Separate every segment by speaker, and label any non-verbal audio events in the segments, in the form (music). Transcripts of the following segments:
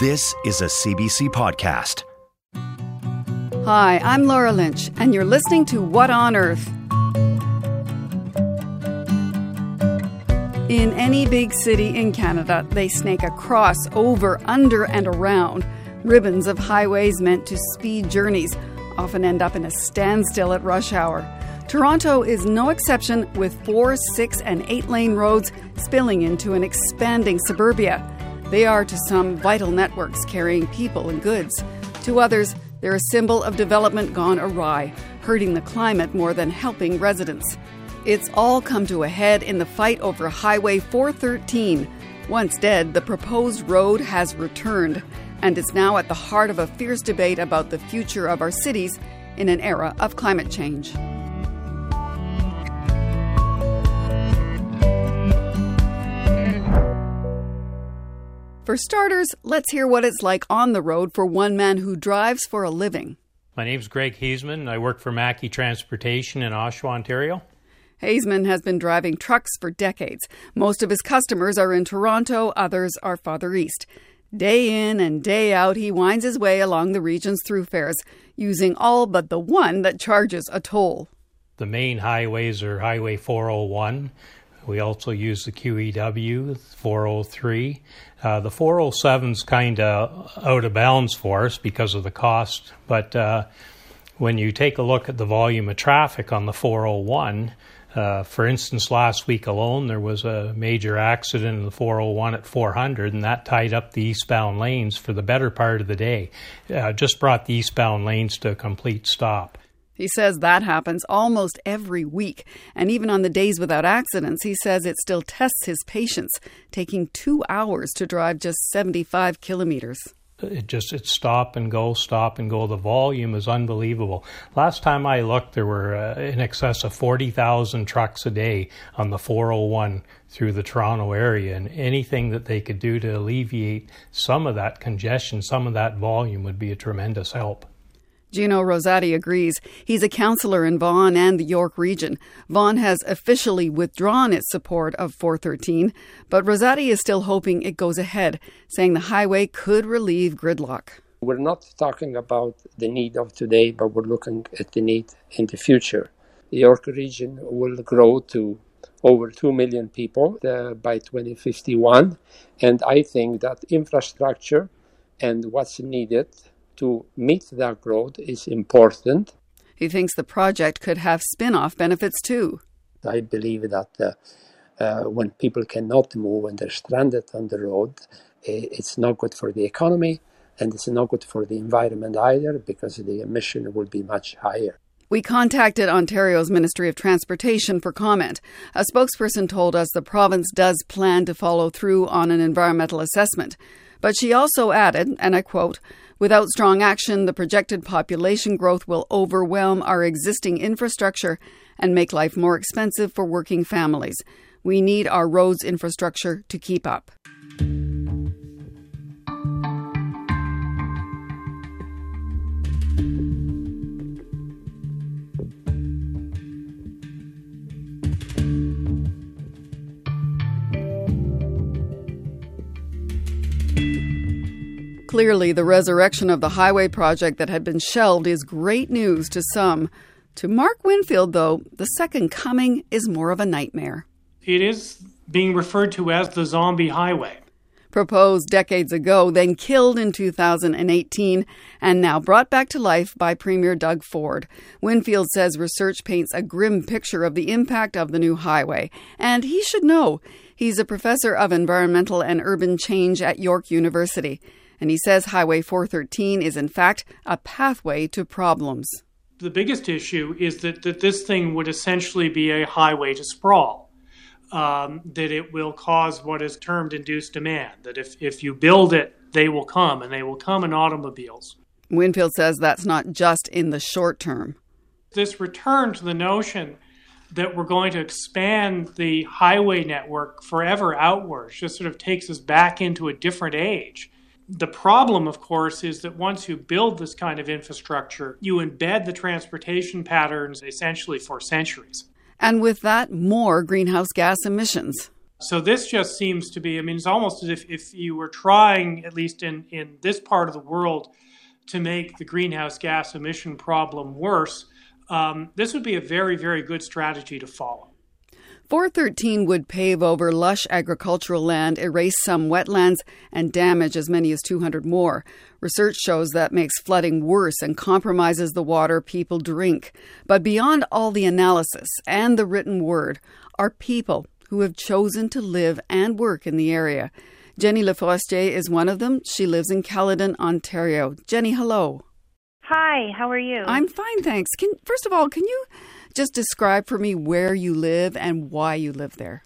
Speaker 1: This is a CBC podcast.
Speaker 2: Hi, I'm Laura Lynch, and you're listening to What on Earth? In any big city in Canada, they snake across, over, under, and around. Ribbons of highways meant to speed journeys often end up in a standstill at rush hour. Toronto is no exception, with four, six, and eight lane roads spilling into an expanding suburbia. They are to some vital networks carrying people and goods. To others, they're a symbol of development gone awry, hurting the climate more than helping residents. It's all come to a head in the fight over Highway 413. Once dead, the proposed road has returned and is now at the heart of a fierce debate about the future of our cities in an era of climate change. For starters, let's hear what it's like on the road for one man who drives for a living.
Speaker 3: My name's Greg Haisman. I work for Mackey Transportation in Oshawa, Ontario.
Speaker 2: Haisman has been driving trucks for decades. Most of his customers are in Toronto, others are farther east. Day in and day out, he winds his way along the region's thoroughfares, using all but the one that charges a toll.
Speaker 3: The main highways are Highway 401. We also use the QEW 403. Uh, the 407's kind of out of bounds for us because of the cost, but uh, when you take a look at the volume of traffic on the 401, uh, for instance, last week alone, there was a major accident in the 401 at 400, and that tied up the eastbound lanes for the better part of the day. Uh, just brought the eastbound lanes to a complete stop.
Speaker 2: He says that happens almost every week. And even on the days without accidents, he says it still tests his patience, taking two hours to drive just 75 kilometers.
Speaker 3: It just it stop and go, stop and go. The volume is unbelievable. Last time I looked, there were uh, in excess of forty thousand trucks a day on the 401 through the Toronto area, and anything that they could do to alleviate some of that congestion, some of that volume, would be a tremendous help.
Speaker 2: Gino Rosati agrees. He's a councillor in Vaughan and the York region. Vaughan has officially withdrawn its support of 413, but Rosati is still hoping it goes ahead, saying the highway could relieve gridlock.
Speaker 4: We're not talking about the need of today, but we're looking at the need in the future. The York region will grow to over 2 million people uh, by 2051, and I think that infrastructure and what's needed to meet that growth is important.
Speaker 2: He thinks the project could have spin off benefits too.
Speaker 4: I believe that uh, uh, when people cannot move and they're stranded on the road, it's not good for the economy and it's not good for the environment either because the emission will be much higher.
Speaker 2: We contacted Ontario's Ministry of Transportation for comment. A spokesperson told us the province does plan to follow through on an environmental assessment. But she also added, and I quote, Without strong action, the projected population growth will overwhelm our existing infrastructure and make life more expensive for working families. We need our roads infrastructure to keep up. Clearly, the resurrection of the highway project that had been shelved is great news to some. To Mark Winfield, though, the second coming is more of a nightmare.
Speaker 5: It is being referred to as the zombie highway.
Speaker 2: Proposed decades ago, then killed in 2018, and now brought back to life by Premier Doug Ford. Winfield says research paints a grim picture of the impact of the new highway, and he should know. He's a professor of environmental and urban change at York University and he says Highway 413 is in fact a pathway to problems.
Speaker 5: The biggest issue is that, that this thing would essentially be a highway to sprawl. Um, that it will cause what is termed induced demand. That if, if you build it they will come, and they will come in automobiles.
Speaker 2: Winfield says that's not just in the short term.
Speaker 5: This return to the notion that we're going to expand the highway network forever outwards just sort of takes us back into a different age. The problem, of course, is that once you build this kind of infrastructure, you embed the transportation patterns essentially for centuries.
Speaker 2: And with that, more greenhouse gas emissions.
Speaker 5: So this just seems to be, I mean, it's almost as if, if you were trying, at least in, in this part of the world, to make the greenhouse gas emission problem worse, um, this would be a very, very good strategy to follow.
Speaker 2: 413 would pave over lush agricultural land, erase some wetlands, and damage as many as 200 more. Research shows that makes flooding worse and compromises the water people drink. But beyond all the analysis and the written word are people who have chosen to live and work in the area. Jenny Leforestier is one of them. She lives in Caledon, Ontario. Jenny, hello.
Speaker 6: Hi, how are you?
Speaker 2: I'm fine, thanks. Can first of all, can you just describe for me where you live and why you live there?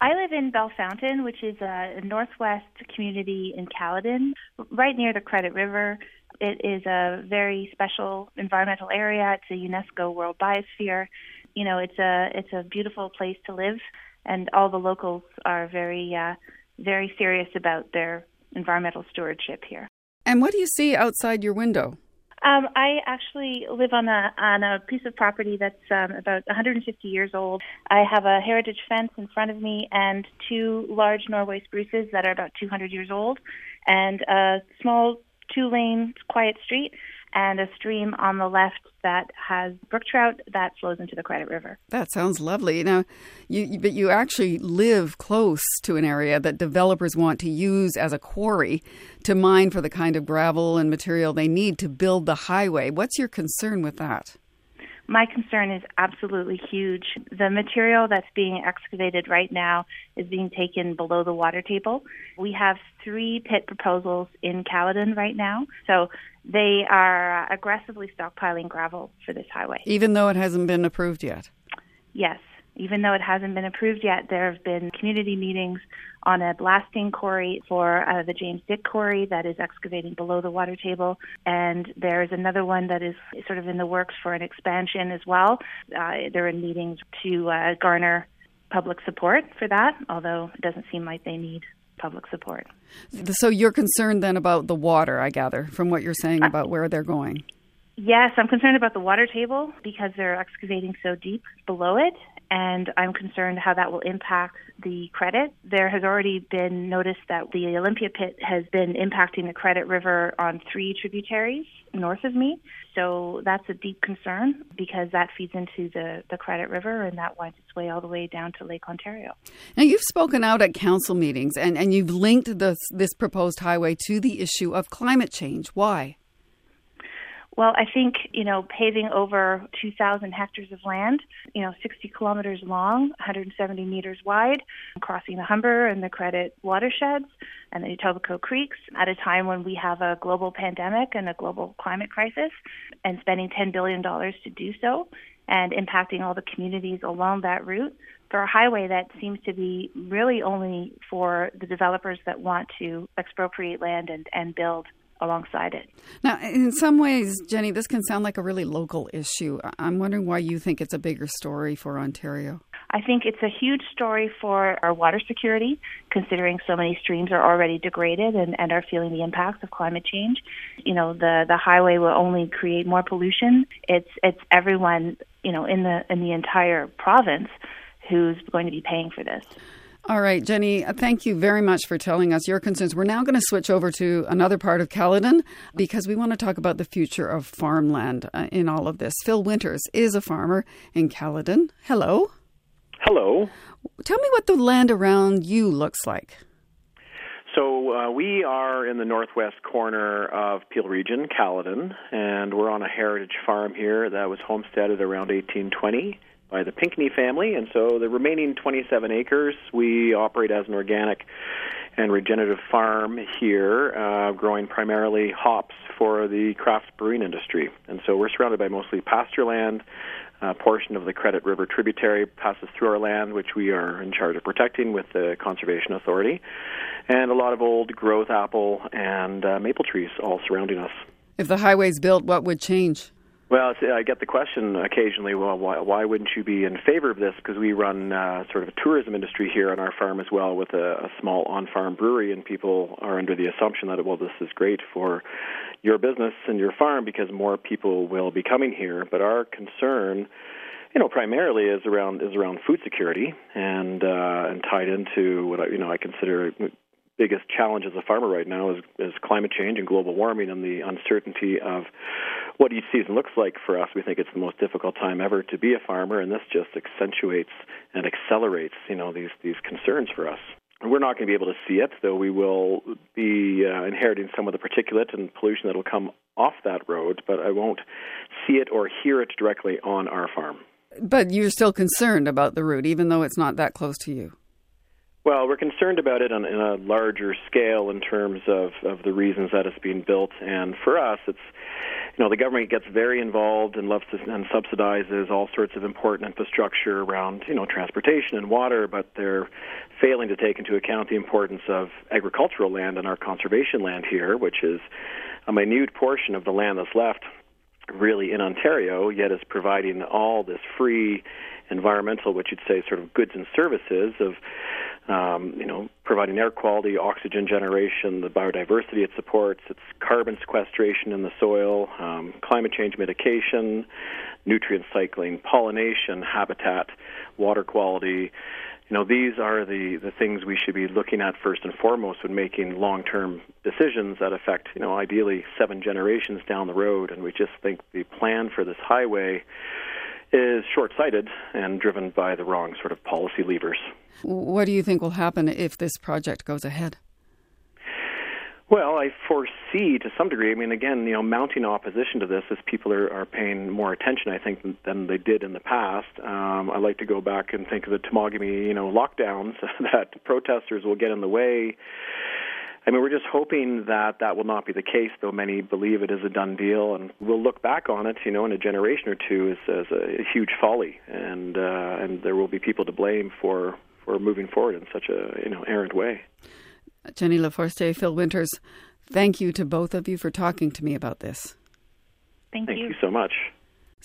Speaker 6: I live in Belfountain, which is a northwest community in Caledon, right near the Credit River. It is a very special environmental area. It's a UNESCO World Biosphere. You know, it's a it's a beautiful place to live, and all the locals are very uh, very serious about their environmental stewardship here.
Speaker 2: And what do you see outside your window?
Speaker 6: Um, I actually live on a on a piece of property that's um, about 150 years old. I have a heritage fence in front of me and two large Norway spruces that are about 200 years old, and a small two-lane quiet street and a stream on the left that has brook trout that flows into the Credit River.
Speaker 2: That sounds lovely. Now, you but you actually live close to an area that developers want to use as a quarry to mine for the kind of gravel and material they need to build the highway. What's your concern with that?
Speaker 6: My concern is absolutely huge. The material that's being excavated right now is being taken below the water table. We have three pit proposals in Caledon right now. So they are aggressively stockpiling gravel for this highway.
Speaker 2: Even though it hasn't been approved yet?
Speaker 6: Yes. Even though it hasn't been approved yet, there have been community meetings on a blasting quarry for uh, the James Dick quarry that is excavating below the water table. And there's another one that is sort of in the works for an expansion as well. Uh, they're in meetings to uh, garner public support for that, although it doesn't seem like they need public support.
Speaker 2: So you're concerned then about the water, I gather, from what you're saying about where they're going.
Speaker 6: Yes, I'm concerned about the water table because they're excavating so deep below it and I'm concerned how that will impact the credit. There has already been notice that the Olympia pit has been impacting the Credit River on three tributaries north of me. So that's a deep concern because that feeds into the, the Credit River and that winds its way all the way down to Lake Ontario.
Speaker 2: Now, you've spoken out at council meetings and, and you've linked this, this proposed highway to the issue of climate change. Why?
Speaker 6: Well, I think, you know, paving over 2,000 hectares of land, you know, 60 kilometers long, 170 meters wide, crossing the Humber and the Credit watersheds and the Etobicoke creeks at a time when we have a global pandemic and a global climate crisis and spending $10 billion to do so and impacting all the communities along that route for a highway that seems to be really only for the developers that want to expropriate land and, and build alongside it.
Speaker 2: Now, in some ways, Jenny, this can sound like a really local issue. I'm wondering why you think it's a bigger story for Ontario.
Speaker 6: I think it's a huge story for our water security, considering so many streams are already degraded and, and are feeling the impacts of climate change. You know, the, the highway will only create more pollution. It's it's everyone, you know, in the in the entire province who's going to be paying for this.
Speaker 2: All right, Jenny, uh, thank you very much for telling us your concerns. We're now going to switch over to another part of Caledon because we want to talk about the future of farmland uh, in all of this. Phil Winters is a farmer in Caledon. Hello.
Speaker 7: Hello.
Speaker 2: Tell me what the land around you looks like.
Speaker 7: So uh, we are in the northwest corner of Peel Region, Caledon, and we're on a heritage farm here that was homesteaded around 1820 by the Pinckney family, and so the remaining 27 acres we operate as an organic and regenerative farm here, uh, growing primarily hops for the craft brewing industry. And so we're surrounded by mostly pasture land. A portion of the Credit River tributary passes through our land, which we are in charge of protecting with the Conservation Authority, and a lot of old growth apple and uh, maple trees all surrounding us.
Speaker 2: If the highway's built, what would change?
Speaker 7: Well, I get the question occasionally. Well, why, why wouldn't you be in favor of this? Because we run uh, sort of a tourism industry here on our farm as well, with a, a small on-farm brewery, and people are under the assumption that well, this is great for your business and your farm because more people will be coming here. But our concern, you know, primarily is around is around food security and uh, and tied into what I, you know I consider biggest challenge as a farmer right now is, is climate change and global warming and the uncertainty of what each season looks like for us. We think it's the most difficult time ever to be a farmer, and this just accentuates and accelerates, you know, these these concerns for us. We're not going to be able to see it, though we will be uh, inheriting some of the particulate and pollution that will come off that road, but I won't see it or hear it directly on our farm.
Speaker 2: But you're still concerned about the route, even though it's not that close to you.
Speaker 7: Well, we're concerned about it on, in a larger scale in terms of, of the reasons that it's being built, and for us, it's you know the government gets very involved and loves to and subsidizes all sorts of important infrastructure around you know transportation and water, but they're failing to take into account the importance of agricultural land and our conservation land here, which is a minute portion of the land that's left really in Ontario, yet is providing all this free environmental, what you'd say, sort of goods and services of um, you know, providing air quality, oxygen generation, the biodiversity it supports, its carbon sequestration in the soil, um, climate change mitigation, nutrient cycling, pollination, habitat, water quality. You know, these are the, the things we should be looking at first and foremost when making long-term decisions that affect, you know, ideally seven generations down the road. And we just think the plan for this highway is short-sighted and driven by the wrong sort of policy levers.
Speaker 2: What do you think will happen if this project goes ahead?
Speaker 7: Well, I foresee to some degree. I mean, again, you know, mounting opposition to this as people are, are paying more attention, I think, than they did in the past. Um, I like to go back and think of the Temagami, you know, lockdowns (laughs) that protesters will get in the way. I mean, we're just hoping that that will not be the case, though many believe it is a done deal, and we'll look back on it, you know, in a generation or two as, as a, a huge folly, and uh, and there will be people to blame for for moving forward in such a you know errant way.
Speaker 2: Jenny LaForestier, Phil Winters, thank you to both of you for talking to me about this.
Speaker 6: Thank, you.
Speaker 7: thank
Speaker 6: you.
Speaker 7: you so much.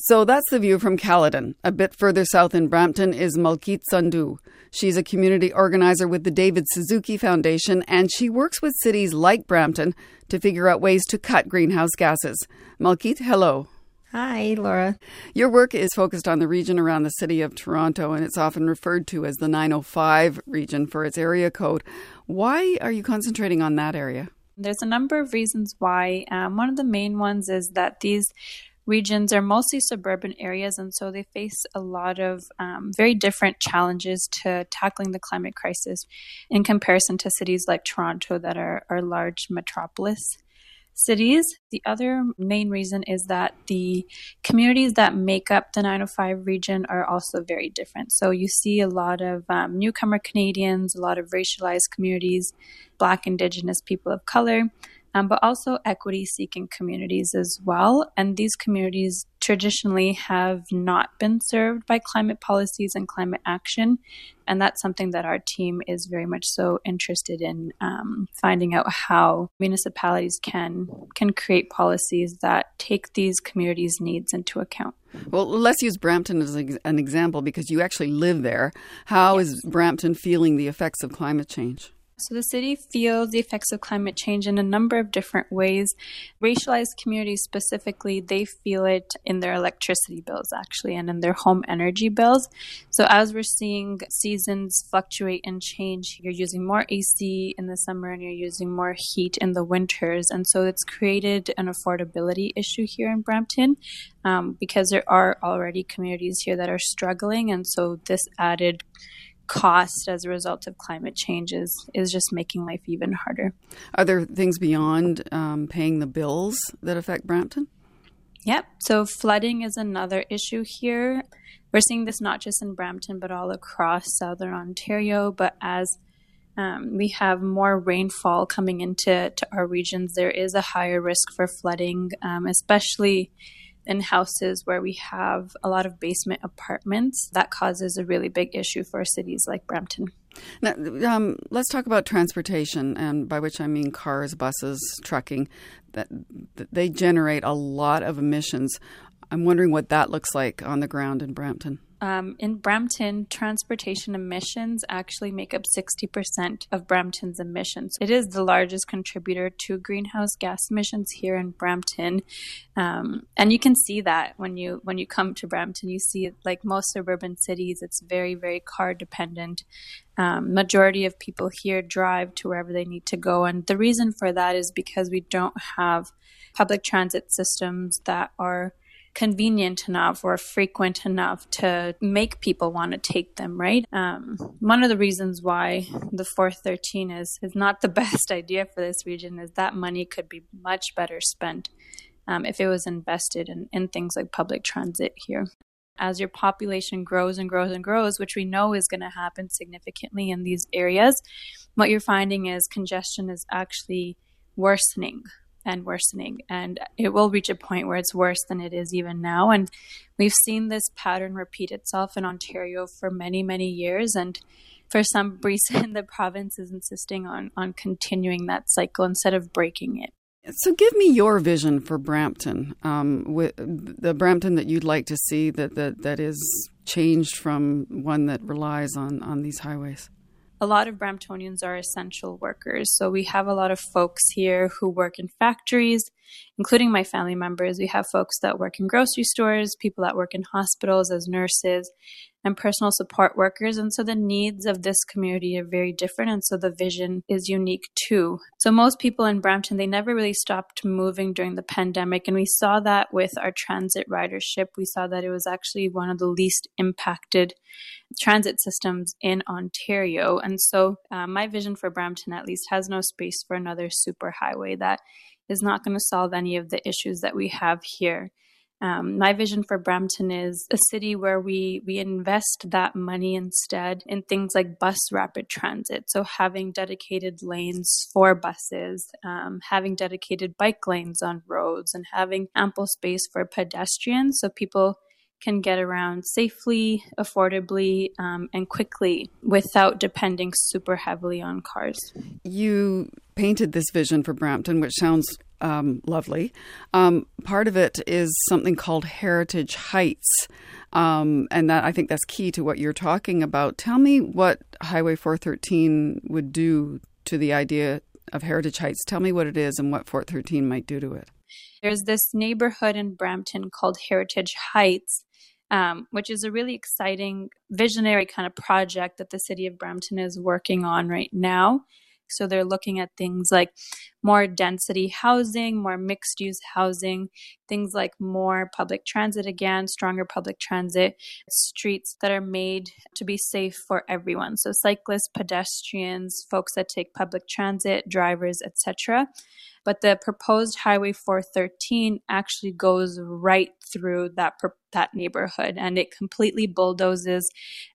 Speaker 2: So that's the view from Caledon. A bit further south in Brampton is Malkit Sandhu. She's a community organizer with the David Suzuki Foundation, and she works with cities like Brampton to figure out ways to cut greenhouse gases. Malkit, hello.
Speaker 8: Hi, Laura.
Speaker 2: Your work is focused on the region around the city of Toronto, and it's often referred to as the 905 region for its area code. Why are you concentrating on that area?
Speaker 8: There's a number of reasons why. Um, one of the main ones is that these regions are mostly suburban areas, and so they face a lot of um, very different challenges to tackling the climate crisis in comparison to cities like Toronto that are, are large metropolis cities. The other main reason is that the communities that make up the 905 region are also very different. So you see a lot of um, newcomer Canadians, a lot of racialized communities, Black, Indigenous people of color, um, but also equity seeking communities as well. And these communities traditionally have not been served by climate policies and climate action. And that's something that our team is very much so interested in um, finding out how municipalities can can create policies that take these communities' needs into account.
Speaker 2: Well, let's use Brampton as an example because you actually live there. How yes. is Brampton feeling the effects of climate change?
Speaker 8: So the city feels the effects of climate change in a number of different ways. Racialized communities specifically, they feel it in their electricity bills actually and in their home energy bills. So as we're seeing seasons fluctuate and change, you're using more AC in the summer and you're using more heat in the winters. And so it's created an affordability issue here in Brampton. Um, because there are already communities here that are struggling, and so this added cost as a result of climate change is, is just making life even harder.
Speaker 2: Are there things beyond um, paying the bills that affect Brampton?
Speaker 8: Yep. So flooding is another issue here. We're seeing this not just in Brampton, but all across southern Ontario. But as um, we have more rainfall coming into to our regions, there is a higher risk for flooding, um, especially in houses where we have a lot of basement apartments. That causes a really big issue for cities like Brampton.
Speaker 2: Now, um, let's talk about transportation, and by which I mean cars, buses, trucking. That, that they generate a lot of emissions. I'm wondering what that looks like on the ground in Brampton.
Speaker 8: Um, in Brampton, transportation emissions actually make up 60% of Brampton's emissions. It is the largest contributor to greenhouse gas emissions here in Brampton, um, and you can see that when you when you come to Brampton. You see, like most suburban cities, it's very very car dependent. Um, majority of people here drive to wherever they need to go, and the reason for that is because we don't have public transit systems that are convenient enough or frequent enough to make people want to take them, right? Um, one of the reasons why the 413 is, is not the (laughs) best idea for this region is that money could be much better spent um, if it was invested in, in things like public transit here. As your population grows and grows and grows, which we know is going to happen significantly in these areas, what you're finding is congestion is actually worsening and worsening. And it will reach a point where it's worse than it is even now. And we've seen this pattern repeat itself in Ontario for many, many years. And for some reason, (laughs) the province is insisting on, on continuing that cycle instead of breaking it.
Speaker 2: So, give me your vision for Brampton, um, the Brampton that you'd like to see that, that, that is changed from one that relies on, on these highways
Speaker 8: a lot of Bramptonians are essential workers. So we have a lot of folks here who work in factories, including my family members. We have folks that work in grocery stores, people that work in hospitals as nurses, and personal support workers. And so the needs of this community are very different. And so the vision is unique too. So most people in Brampton, they never really stopped moving during the pandemic. And we saw that with our transit ridership. We saw that it was actually one of the least impacted transit systems in Ontario. And so uh, my vision for Brampton at least has no space for another superhighway that is not going to solve any of the issues that we have here. Um, my vision for Brampton is a city where we we invest that money instead in things like bus rapid transit. So having dedicated lanes for buses, um, having dedicated bike lanes on roads, and having ample space for pedestrians, so people can get around safely, affordably, um, and quickly without depending super heavily on cars.
Speaker 2: You painted this vision for Brampton, which sounds um, lovely. Um, part of it is something called Heritage Heights. Um, and that I think that's key to what you're talking about. Tell me what Highway 413 would do to the idea of Heritage Heights. Tell me what it is and what 413 might do to it.
Speaker 8: There's this neighborhood in Brampton called Heritage Heights um, which is a really exciting, visionary kind of project that the city of Brampton is working on right now. So they're looking at things like more density housing, more mixed use housing, things like more public transit again, stronger public transit, streets that are made to be safe for everyone. So cyclists, pedestrians, folks that take public transit, drivers, etc. But the proposed Highway 413 actually goes right through that that neighborhood, and it completely bulldozes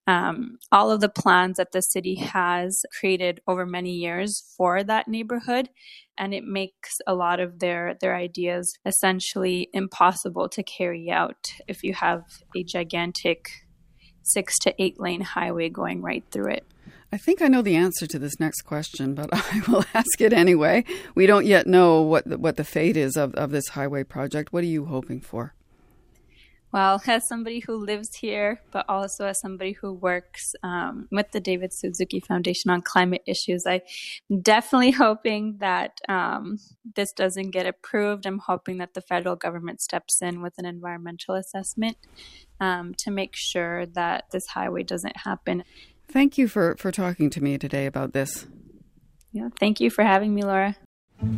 Speaker 8: um, all of the plans that the city has created over many years for that neighborhood, and it makes a lot of their their ideas essentially impossible to carry out if you have a gigantic six to eight lane highway going right through it.
Speaker 2: I think I know the answer to this next question, but (laughs) I will ask it anyway. We don't yet know what the, what the fate is of, of this highway project. What are you hoping for?
Speaker 8: Well, as somebody who lives here, but also as somebody who works um, with the David Suzuki Foundation on climate issues, I'm definitely hoping that um, this doesn't get approved. I'm hoping that the federal government steps in with an environmental assessment um, to make sure that this highway doesn't happen.
Speaker 2: Thank you for, for talking to me today about this.
Speaker 8: Yeah, thank you for having me, Laura.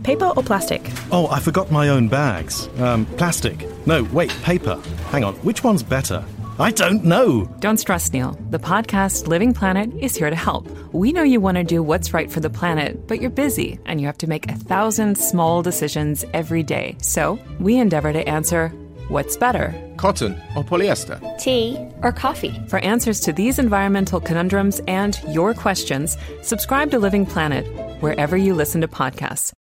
Speaker 9: Paper or plastic?
Speaker 1: Oh, I forgot my own bags. Um, plastic. No, wait, paper. Hang on, which one's better? I don't know.
Speaker 9: Don't stress, Neil. The podcast Living Planet is here to help. We know you want to do what's right for the planet, but you're busy and you have to make a thousand small decisions every day. So we endeavor to answer What's better?
Speaker 10: Cotton or polyester?
Speaker 11: Tea or coffee?
Speaker 9: For answers to these environmental conundrums and your questions, subscribe to Living Planet wherever you listen to podcasts.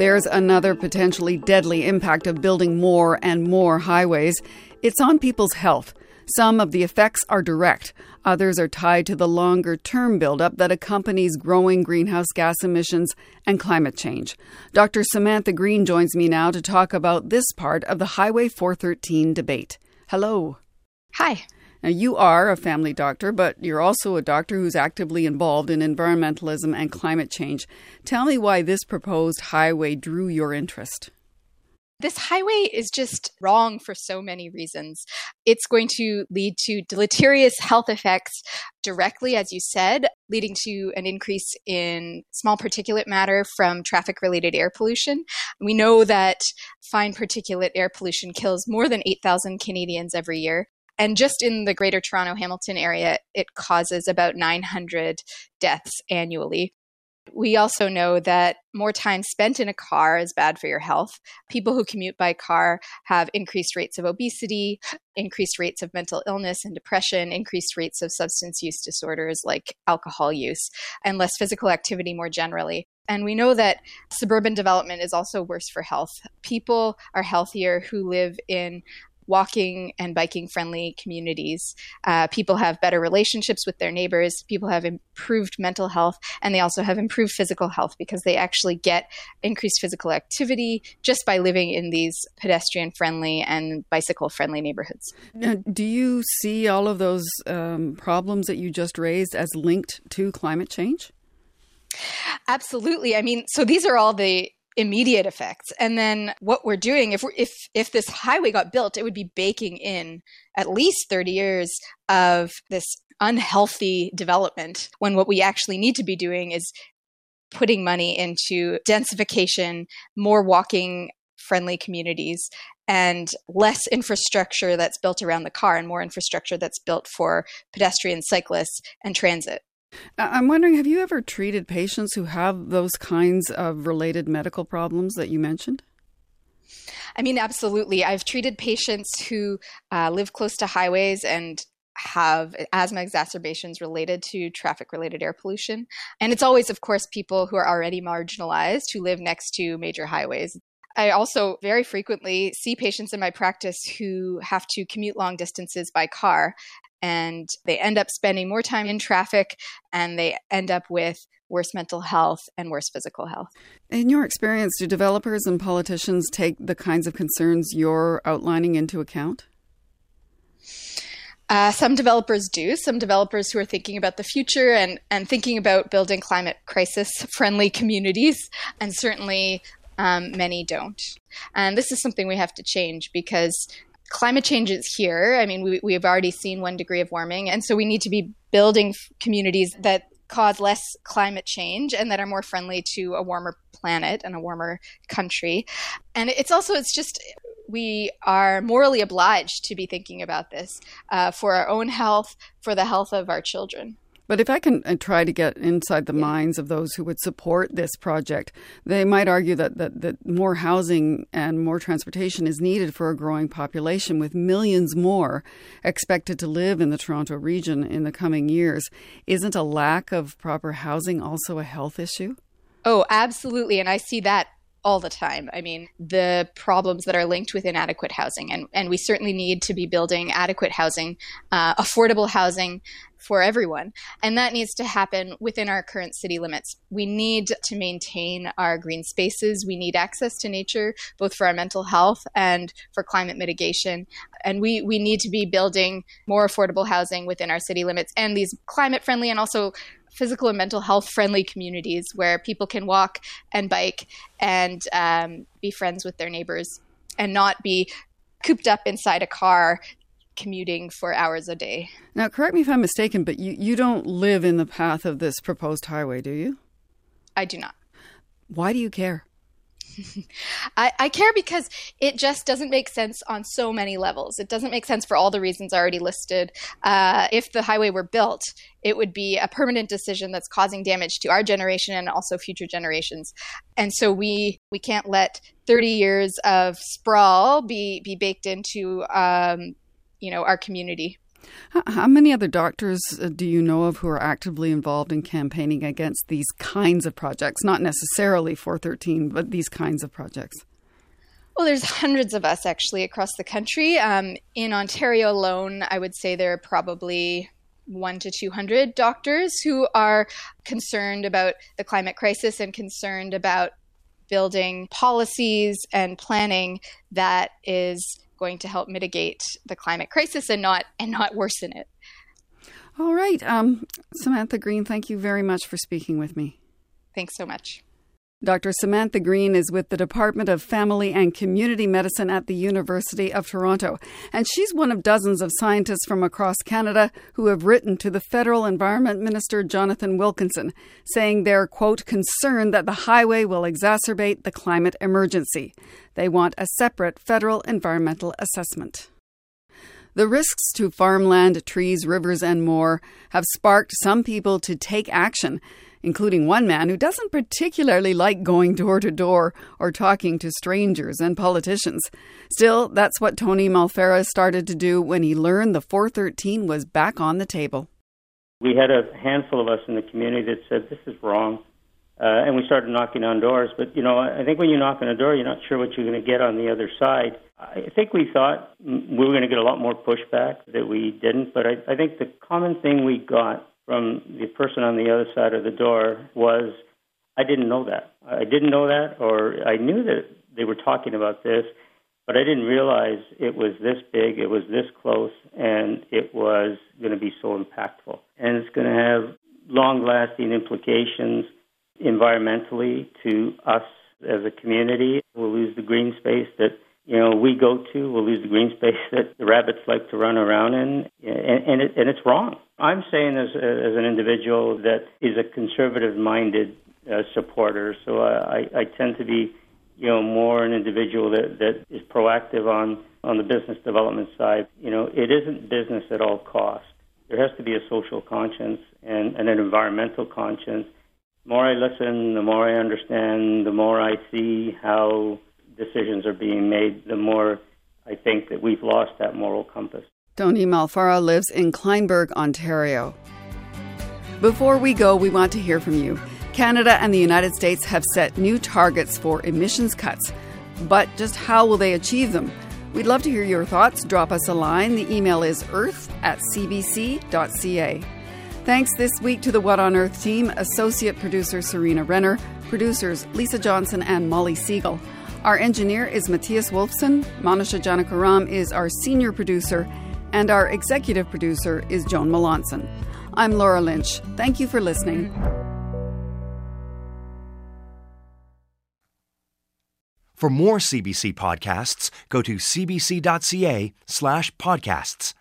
Speaker 2: There's another potentially deadly impact of building more and more highways. It's on people's health. Some of the effects are direct, others are tied to the longer term buildup that accompanies growing greenhouse gas emissions and climate change. Dr. Samantha Green joins me now to talk about this part of the Highway 413 debate. Hello.
Speaker 11: Hi.
Speaker 2: Now, you are a family doctor, but you're also a doctor who's actively involved in environmentalism and climate change. Tell me why this proposed highway drew your interest.
Speaker 11: This highway is just wrong for so many reasons. It's going to lead to deleterious health effects directly, as you said, leading to an increase in small particulate matter from traffic related air pollution. We know that fine particulate air pollution kills more than 8,000 Canadians every year. And just in the greater Toronto Hamilton area, it causes about 900 deaths annually. We also know that more time spent in a car is bad for your health. People who commute by car have increased rates of obesity, increased rates of mental illness and depression, increased rates of substance use disorders like alcohol use, and less physical activity more generally. And we know that suburban development is also worse for health. People are healthier who live in walking and biking friendly communities. Uh, people have better relationships with their neighbors. People have improved mental health, and they also have improved physical health because they actually get increased physical activity just by living in these pedestrian friendly and bicycle friendly neighborhoods.
Speaker 2: Now, do you see all of those um, problems that you just raised as linked to climate change?
Speaker 11: Absolutely. I mean, so these are all the immediate effects. And then what we're doing, if if if this highway got built, it would be baking in at least 30 years of this unhealthy development. When what we actually need to be doing is putting money into densification, more walking friendly communities and less infrastructure that's built around the car and more infrastructure that's built for pedestrians, cyclists, and transit.
Speaker 2: I'm wondering have you ever treated patients who have those kinds of related medical problems that you mentioned?
Speaker 11: I mean, absolutely. I've treated patients who uh, live close to highways and have asthma exacerbations related to traffic related air pollution. And it's always, of course, people who are already marginalized who live next to major highways. I also very frequently see patients in my practice who have to commute long distances by car and they end up spending more time in traffic and they end up with worse mental health and worse physical health.
Speaker 2: In your experience, do developers and politicians take the kinds of concerns you're outlining into account?
Speaker 11: Uh, some developers do. Some developers who are thinking about the future and, and thinking about building climate crisis friendly communities, and certainly um, many don't. And this is something we have to change because climate change is here. I mean, we, we have already seen one degree of warming. And so we need to be building communities that cause less climate change and that are more friendly to a warmer planet and a warmer country. And it's also, it's just, we are morally obliged to be thinking about this uh, for our own health, for the health of our children.
Speaker 2: But if I can uh, try to get inside the yeah. minds of those who would support this project, they might argue that, that, that more housing and more transportation is needed for a growing population, with millions more expected to live in the Toronto region in the coming years. Isn't a lack of proper housing also a health issue?
Speaker 11: Oh, absolutely. And I see that all the time. I mean, the problems that are linked with inadequate housing. And, and we certainly need to be building adequate housing, uh, affordable housing for everyone. And that needs to happen within our current city limits. We need to maintain our green spaces. We need access to nature, both for our mental health and for climate mitigation. And we, we need to be building more affordable housing within our city limits and these climate friendly and also physical and mental health friendly communities where people can walk and bike and um, be friends with their neighbors and not be cooped up inside a car commuting for hours a day.
Speaker 2: Now, correct me if I'm mistaken, but you, you don't live in the path of this proposed highway, do you?
Speaker 11: I do not.
Speaker 2: Why do you care? (laughs)
Speaker 11: I, I, care because it just doesn't make sense on so many levels. It doesn't make sense for all the reasons already listed. Uh, if the highway were built, it would be a permanent decision that's causing damage to our generation and also future generations. And so we we can't let 30 years of sprawl be be baked into um, you know our community.
Speaker 2: How many other doctors uh, do you know of who are actively involved in campaigning against these kinds of projects? Not necessarily 413, but these kinds of projects.
Speaker 11: Well, there's hundreds of us actually across the country. Um, in Ontario alone, I would say there are probably one to 200 doctors who are concerned about the climate crisis and concerned about building policies and planning that is going to help mitigate the climate crisis and not and not worsen it.
Speaker 2: All right, um, Samantha Green, thank you very much for speaking with me.
Speaker 11: Thanks so much.
Speaker 2: Dr. Samantha Green is with the Department of Family and Community Medicine at the University of Toronto, and she's one of dozens of scientists from across Canada who have written to the Federal Environment Minister Jonathan Wilkinson, saying they're, quote, concerned that the highway will exacerbate the climate emergency. They want a separate federal environmental assessment. The risks to farmland, trees, rivers, and more have sparked some people to take action including one man who doesn't particularly like going door to door or talking to strangers and politicians. Still, that's what Tony Malfera started to do when he learned the 413 was back on the table.
Speaker 12: We had a handful of us in the community that said, This is wrong. Uh, and we started knocking on doors. But, you know, I think when you knock on a door, you're not sure what you're going to get on the other side. I think we thought we were going to get a lot more pushback that we didn't. But I, I think the common thing we got from the person on the other side of the door was I didn't know that. I didn't know that, or I knew that they were talking about this, but I didn't realize it was this big, it was this close, and it was going to be so impactful. And it's going to have long lasting implications environmentally to us as a community. We'll lose the green space that you know, we go to, we'll lose the green (laughs) space that the rabbits like to run around in, and, and, it, and it's wrong. I'm saying as, as an individual that is a conservative-minded uh, supporter, so I, I tend to be, you know, more an individual that, that is proactive on, on the business development side. You know, it isn't business at all costs. There has to be a social conscience and, and an environmental conscience. The more I listen, the more I understand, the more I see how decisions are being made, the more I think that we've lost that moral compass.
Speaker 2: Tony Malfara lives in Kleinburg, Ontario. Before we go, we want to hear from you. Canada and the United States have set new targets for emissions cuts, but just how will they achieve them? We'd love to hear your thoughts. Drop us a line. The email is earth at cbc.ca. Thanks this week to the What on Earth team, associate producer Serena Renner, producers Lisa Johnson and Molly Segal. Our engineer is Matthias Wolfson. Manusha Janakiram is our senior producer, and our executive producer is Joan Melanson. I'm Laura Lynch. Thank you for listening.
Speaker 13: For more CBC podcasts, go to cbc.ca slash podcasts.